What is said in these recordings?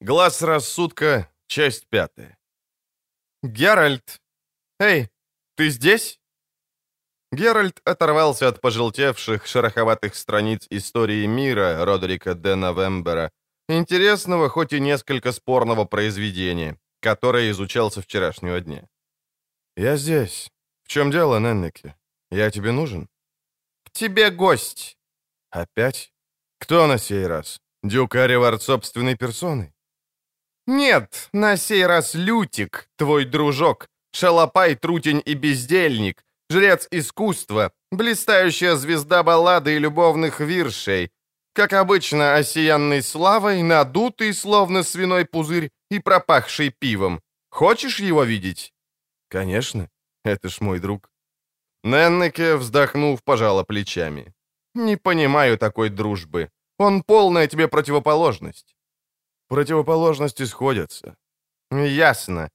Глаз рассудка, часть пятая. «Геральт! Эй, ты здесь?» Геральт оторвался от пожелтевших, шероховатых страниц истории мира Родерика де Новембера, интересного, хоть и несколько спорного произведения, которое изучал со вчерашнего дня. «Я здесь. В чем дело, Неннеке? Я тебе нужен?» «К тебе гость». «Опять? Кто на сей раз? Дюк Аривард собственной персоной?» «Нет, на сей раз Лютик, твой дружок, шалопай, трутень и бездельник, жрец искусства, блистающая звезда баллады и любовных виршей, как обычно, осиянный славой, надутый, словно свиной пузырь, и пропахший пивом. Хочешь его видеть?» «Конечно, это ж мой друг». Неннеке, вздохнув, пожала плечами. «Не понимаю такой дружбы. Он полная тебе противоположность». «Противоположности сходятся». «Ясно.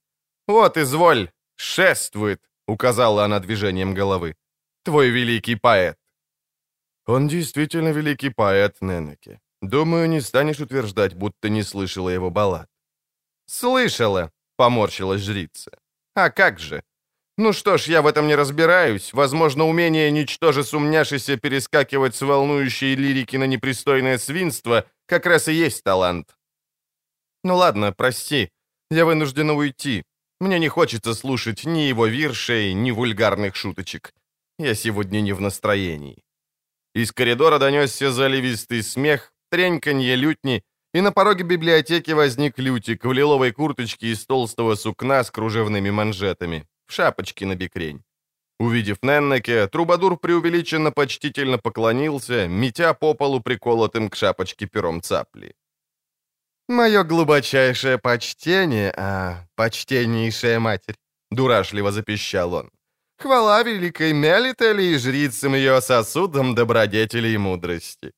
Вот, изволь, шествует», — указала она движением головы. «Твой великий поэт». «Он действительно великий поэт, Неннеке. Думаю, не станешь утверждать, будто не слышала его баллад». «Слышала», — поморщилась жрица. «А как же? Ну что ж, я в этом не разбираюсь. Возможно, умение, ничтоже сумняшися, перескакивать с волнующей лирики на непристойное свинство как раз и есть талант. Ну ладно, прости, я вынуждена уйти. Мне не хочется слушать ни его виршей, ни вульгарных шуточек. Я сегодня не в настроении». Из коридора донесся заливистый смех, треньканье лютни, и на пороге библиотеки возник Лютик в лиловой курточке из толстого сукна с кружевными манжетами, в шапочке на бекрень. Увидев Неннеке, Трубадур преувеличенно почтительно поклонился, метя по полу приколотым к шапочке пером цапли. «Мое глубочайшее почтение, а почтеннейшая матерь», — дурашливо запищал он. «Хвала великой Мелители и жрицам ее сосудам добродетели и мудрости».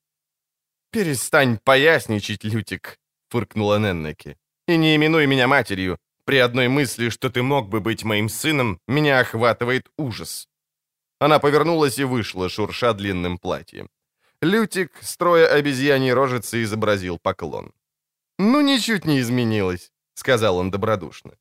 «Перестань поясничать, Лютик», — фыркнула Неннеки. «И не именуй меня матерью. При одной мысли, что ты мог бы быть моим сыном, меня охватывает ужас». Она повернулась и вышла, шурша длинным платьем. Лютик, строя обезьяньи рожицы, изобразил поклон. «Ну, ничуть не изменилось», — сказал он добродушно.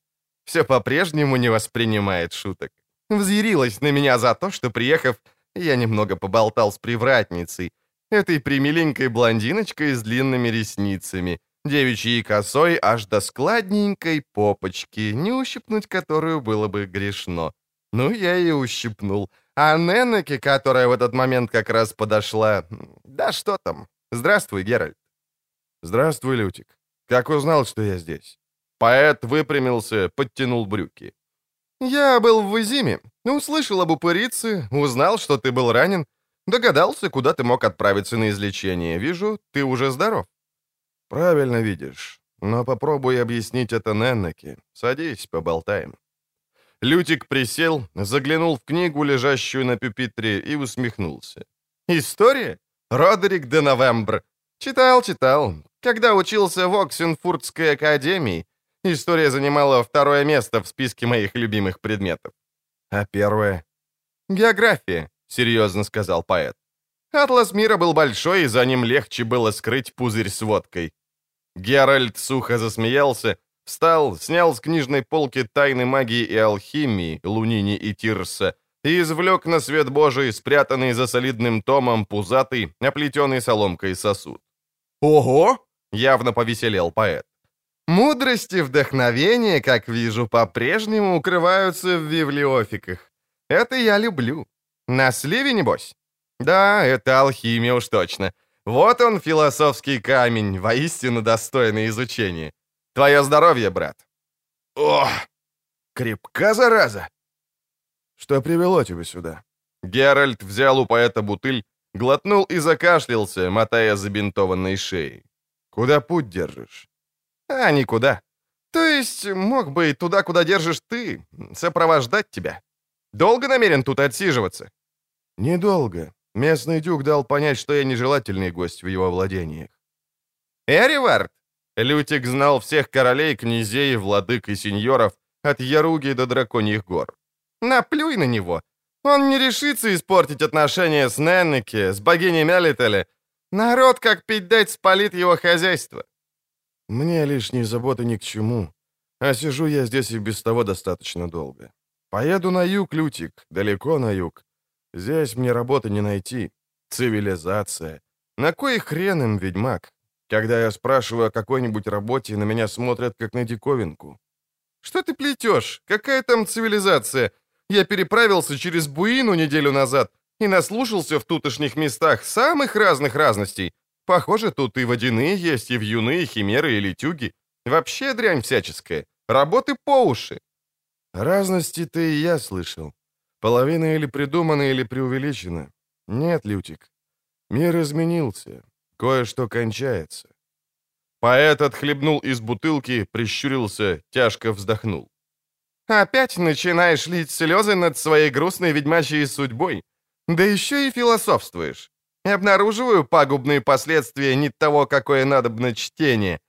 «Все по-прежнему не воспринимает шуток. Взъярилась на меня за то, что, приехав, я немного поболтал с привратницей, этой примиленькой блондиночкой с длинными ресницами, девичьей косой аж до складненькой попочки, не ущипнуть которую было бы грешно. Ну, я и ущипнул. А Неннеке, которая в этот момент как раз подошла... Да что там? Здравствуй, Геральт. Здравствуй, Лютик. Как узнал, что я здесь? Поэт выпрямился, подтянул брюки. Я был в Визиме, услышал об упырице, узнал, что ты был ранен, Догадался, куда ты мог отправиться на излечение. Вижу, ты уже здоров». «Правильно видишь. Но попробуй объяснить это Неннеке. Садись, поболтаем». Лютик присел, заглянул в книгу, лежащую на пюпитре, и усмехнулся. «История? Родерик де Новембр. Читал, читал. Когда учился в Оксенфуртской академии, история занимала второе место в списке моих любимых предметов. А первое? География. — серьезно сказал поэт. «Атлас мира был большой, и за ним легче было скрыть пузырь с водкой». Геральт сухо засмеялся, встал, снял с книжной полки «Тайны магии и алхимии» Лунини и Тирса и извлек на свет Божий спрятанный за солидным томом пузатый, оплетенный соломкой сосуд. «Ого!» — явно повеселел поэт. «Мудрость и вдохновение, как вижу, по-прежнему укрываются в библиофиках. Это я люблю. На сливе, небось? Да, это алхимия уж точно. Вот он, философский камень, воистину достойный изучения. Твое здоровье, брат. Ох, крепка зараза. Что привело тебя сюда? Геральт взял у поэта бутыль, глотнул и закашлялся, мотая забинтованной шеей. Куда путь держишь? А, никуда. То есть мог бы и туда, куда держишь ты, сопровождать тебя. Долго намерен тут отсиживаться?» «Недолго. Местный дюк дал понять, что я нежелательный гость в его владениях». «Эривард?» Лютик знал всех королей, князей, владык и сеньоров от Яруги до Драконьих гор. «Наплюй на него. Он не решится испортить отношения с Неннеке, с богиней Мелителе. Народ, как пить дать, спалит его хозяйство». Мне лишние заботы ни к чему. А сижу я здесь и без того достаточно долго. Поеду на юг, Лютик, далеко на юг. Здесь мне работы не найти. Цивилизация. На кой хрен им, ведьмак? Когда я спрашиваю о какой-нибудь работе, на меня смотрят как на диковинку. Что ты плетешь? Какая там цивилизация? Я переправился через Буину неделю назад и наслушался в тутошних местах самых разных разностей. Похоже, тут и водяные есть, и вьюны, и химеры, и летюги. Вообще дрянь всяческая. Работы по уши. Разности ты и я слышал. Половина или придумана, или преувеличена. Нет, Лютик. Мир изменился. Кое-что кончается. Поэт отхлебнул из бутылки, прищурился, тяжко вздохнул. «Опять начинаешь лить слезы над своей грустной ведьмачьей судьбой? Да еще и философствуешь. Обнаруживаю пагубные последствия не того, какое надобно чтение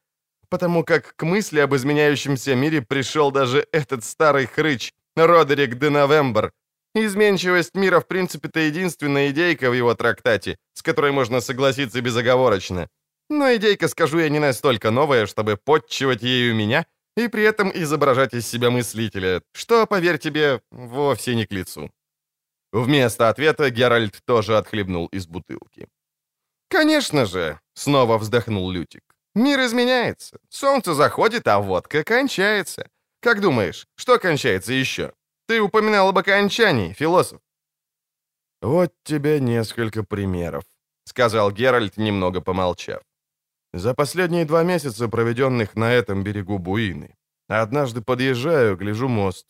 потому как к мысли об изменяющемся мире пришел даже этот старый хрыч, Родерик де Новембр. Изменчивость мира, в принципе-то, единственная идейка в его трактате, с которой можно согласиться безоговорочно. Но идейка, скажу я, не настолько новая, чтобы подчивать ею меня и при этом изображать из себя мыслителя, что, поверь тебе, вовсе не к лицу. Вместо ответа Геральт тоже отхлебнул из бутылки. «Конечно же!» — снова вздохнул Лютик. Мир изменяется. Солнце заходит, а водка кончается. Как думаешь, что кончается еще? Ты упоминал об окончании, философ. Вот тебе несколько примеров, сказал Геральт, немного помолчав. За последние два месяца, проведенных на этом берегу Буины, однажды подъезжаю, гляжу мост.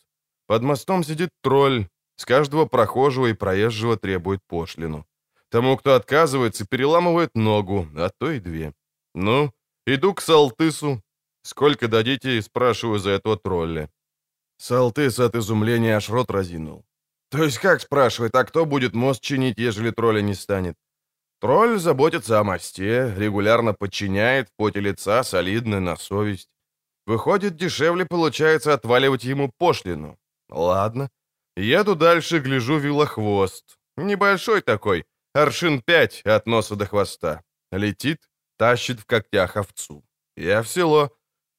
Под мостом сидит тролль, с каждого прохожего и проезжего требует пошлину. Тому, кто отказывается, переламывает ногу, а то и две. Ну, Иду к Салтысу. Сколько дадите, спрашиваю за этого тролля. Салтыс от изумления аж рот разинул. То есть как, спрашивает, а кто будет мост чинить, ежели тролля не станет? Тролль заботится о мосте, регулярно подчиняет, в поте лица, солидно, на совесть. Выходит, дешевле получается отваливать ему пошлину. Ладно. Еду дальше, гляжу вилохвост. Небольшой такой, аршин пять от носа до хвоста. Летит, Тащит в когтях овцу. Я в село.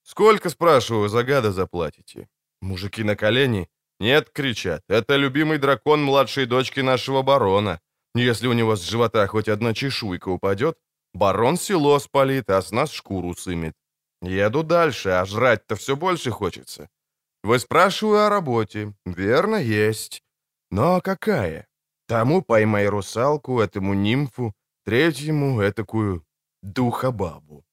Сколько, спрашиваю, за гада заплатите? Мужики на колени? Нет, кричат. Это любимый дракон младшей дочки нашего барона. Если у него с живота хоть одна чешуйка упадет, барон село спалит, а с нас шкуру сымет. Еду дальше, а жрать-то все больше хочется. Вы спрашиваю о работе. Верно, есть. Но какая? Тому поймай русалку, этому нимфу, третьему этакую духа-бабу.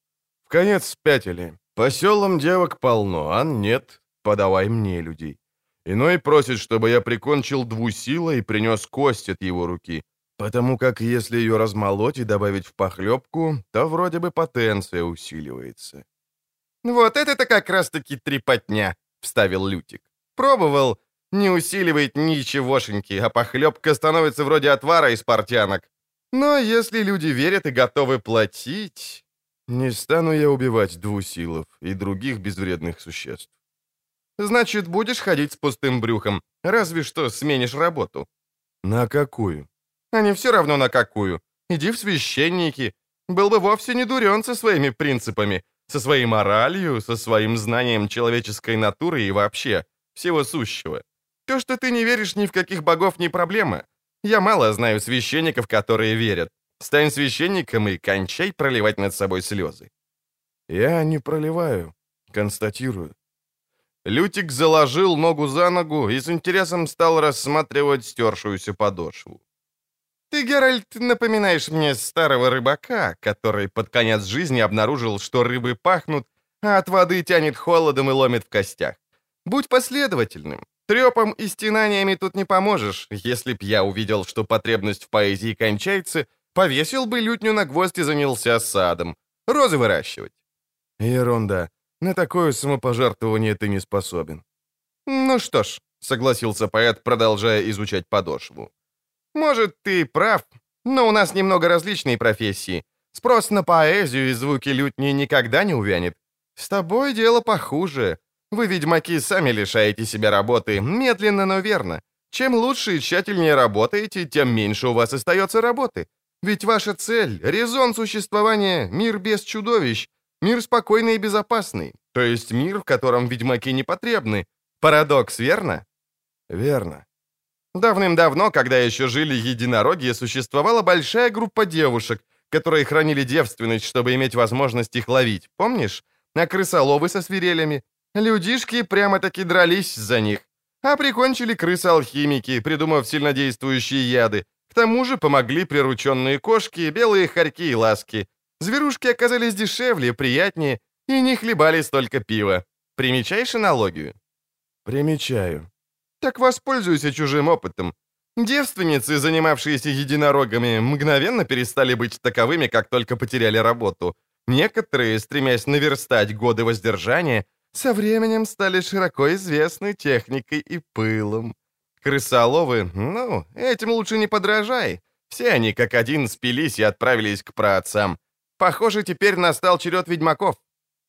В конец спятили. По селам девок полно, а нет, подавай мне людей. Иной просит, чтобы я прикончил двусила и принес кость от его руки, потому как если ее размолоть и добавить в похлебку, то вроде бы потенция усиливается. «Вот это-то как раз-таки трепотня», — вставил Лютик. «Пробовал, не усиливает ничегошеньки, а похлебка становится вроде отвара из портянок. Но если люди верят и готовы платить... Не стану я убивать двусилов и других безвредных существ. Значит, будешь ходить с пустым брюхом, разве что сменишь работу. На какую? А не все равно на какую. Иди в священники. Был бы вовсе не дурен со своими принципами, со своей моралью, со своим знанием человеческой натуры и вообще всего сущего. То, что ты не веришь ни в каких богов, не проблема. Я мало знаю священников, которые верят. Стань священником и кончай проливать над собой слезы. Я не проливаю, констатирую. Лютик заложил ногу за ногу и с интересом стал рассматривать стершуюся подошву. «Ты, Геральт, напоминаешь мне старого рыбака, который под конец жизни обнаружил, что рыбы пахнут, а от воды тянет холодом и ломит в костях. Будь последовательным. Трепом и стенаниями тут не поможешь. Если б я увидел, что потребность в поэзии кончается, повесил бы лютню на гвоздь и занялся садом. Розы выращивать. Ерунда. На такое самопожертвование ты не способен. Ну что ж, согласился поэт, продолжая изучать подошву. Может, ты прав, но у нас немного различные профессии. Спрос на поэзию и звуки лютни никогда не увянет. С тобой дело похуже. Вы, ведьмаки, сами лишаете себя работы, медленно, но верно. Чем лучше и тщательнее работаете, тем меньше у вас остается работы. Ведь ваша цель, резон существования — мир без чудовищ. Мир спокойный и безопасный, то есть мир, в котором ведьмаки не потребны. Парадокс, верно? Верно. Давным-давно, когда еще жили единороги, существовала большая группа девушек, которые хранили девственность, чтобы иметь возможность их ловить, помнишь? А крысоловы со свирелями. Людишки прямо-таки дрались за них. А прикончили крысы-алхимики, придумав сильнодействующие яды. К тому же помогли прирученные кошки, белые хорьки и ласки. Зверушки оказались дешевле, приятнее и не хлебали столько пива. Примечаешь аналогию? Примечаю. Так воспользуйся чужим опытом. Девственницы, занимавшиеся единорогами, мгновенно перестали быть таковыми, как только потеряли работу. Некоторые, стремясь наверстать годы воздержания, со временем стали широко известны техникой и пылом. Крысоловы, ну, этим лучше не подражай. Все они как один спились и отправились к праотцам. Похоже, теперь настал черед ведьмаков.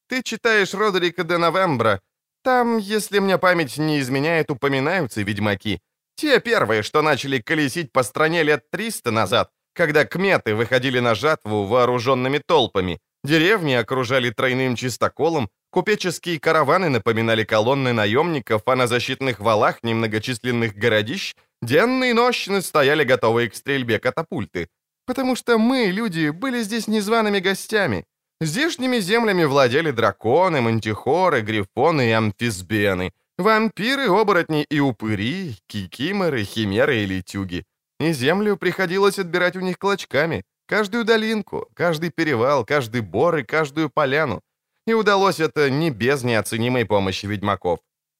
Ты читаешь Родерика де Новембра. Там, если мне память не изменяет, упоминаются ведьмаки. Те первые, что начали колесить по стране лет 300 назад, когда кметы выходили на жатву вооруженными толпами, деревни окружали тройным чистоколом, купеческие караваны напоминали колонны наемников, а на защитных валах немногочисленных городищ денно и стояли готовые к стрельбе катапульты. Потому что мы, люди, были здесь незваными гостями. Здешними землями владели драконы, мантихоры, грифоны и амфисбены, вампиры, оборотни и упыри, кикиморы, химеры и летюги. И землю приходилось отбирать у них клочками, каждую долинку, каждый перевал, каждый бор и каждую поляну. И удалось это не без неоценимой помощи ведьмаков.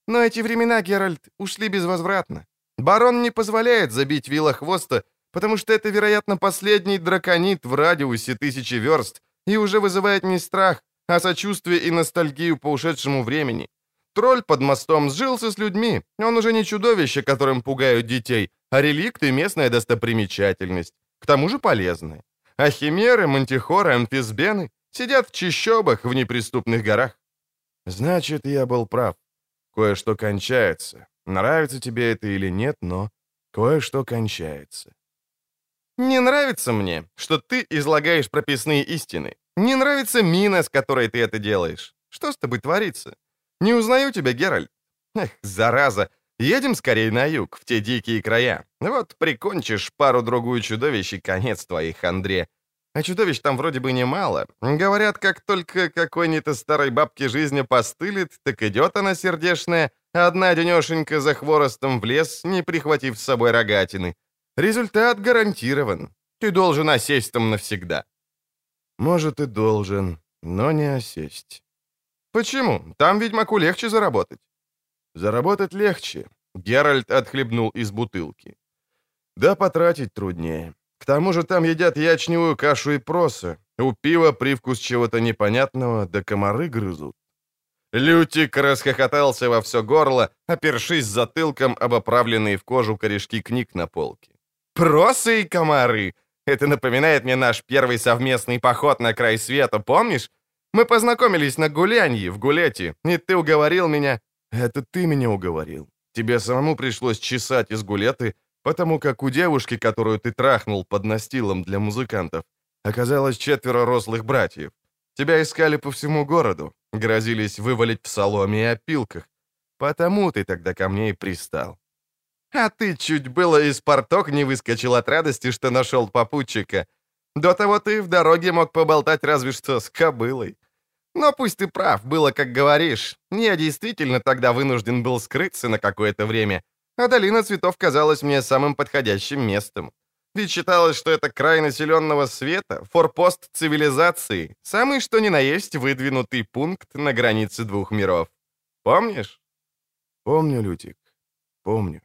Но эти времена, Геральт, ушли безвозвратно. Барон не позволяет забить вилла хвоста потому что это, вероятно, последний драконит в радиусе тысячи верст и уже вызывает не страх, а сочувствие и ностальгию по ушедшему времени. Тролль под мостом сжился с людьми, он уже не чудовище, которым пугают детей, а реликт и местная достопримечательность, к тому же полезная. А химеры, мантихоры, амфисбены сидят в чищобах в неприступных горах. Значит, я был прав. Кое-что кончается. Нравится тебе это или нет, но кое-что кончается. Не нравится мне, что ты излагаешь прописные истины. Не нравится мина, с которой ты это делаешь. Что с тобой творится? Не узнаю тебя, Геральт. Эх, зараза. Едем скорее на юг, в те дикие края. Вот прикончишь пару-другую чудовищ и конец твоих, Андре. А чудовищ там вроде бы немало. Говорят, как только какой-нибудь старой бабке жизни постылит, так идет она сердешная, одна денешенька за хворостом в лес, не прихватив с собой рогатины. Результат гарантирован. Ты должен осесть там навсегда. Может, и должен, но не осесть. Почему? Там ведьмаку легче заработать. Заработать легче. Геральт отхлебнул из бутылки. Да потратить труднее. К тому же там едят ячневую кашу и просы. У пива привкус чего-то непонятного, да комары грызут. Лютик расхохотался во все горло, опершись затылком об оправленные в кожу корешки книг на полке. Просы и комары. Это напоминает мне наш первый совместный поход на край света, помнишь? Мы познакомились на гулянье в Гулете, и ты уговорил меня...» «Это ты меня уговорил. Тебе самому пришлось чесать из Гулеты, потому как у девушки, которую ты трахнул под настилом для музыкантов, оказалось четверо рослых братьев. Тебя искали по всему городу, грозились вывалить в соломе и опилках. Потому ты тогда ко мне и пристал. А ты чуть было из порток не выскочил от радости, что нашел попутчика. До того ты в дороге мог поболтать разве что с кобылой. Но пусть ты прав, было как говоришь. Я действительно тогда вынужден был скрыться на какое-то время, а долина цветов казалась мне самым подходящим местом. Ведь считалось, что это край населенного света, форпост цивилизации, самый что ни на есть выдвинутый пункт на границе двух миров. Помнишь? Помню, Лютик, помню.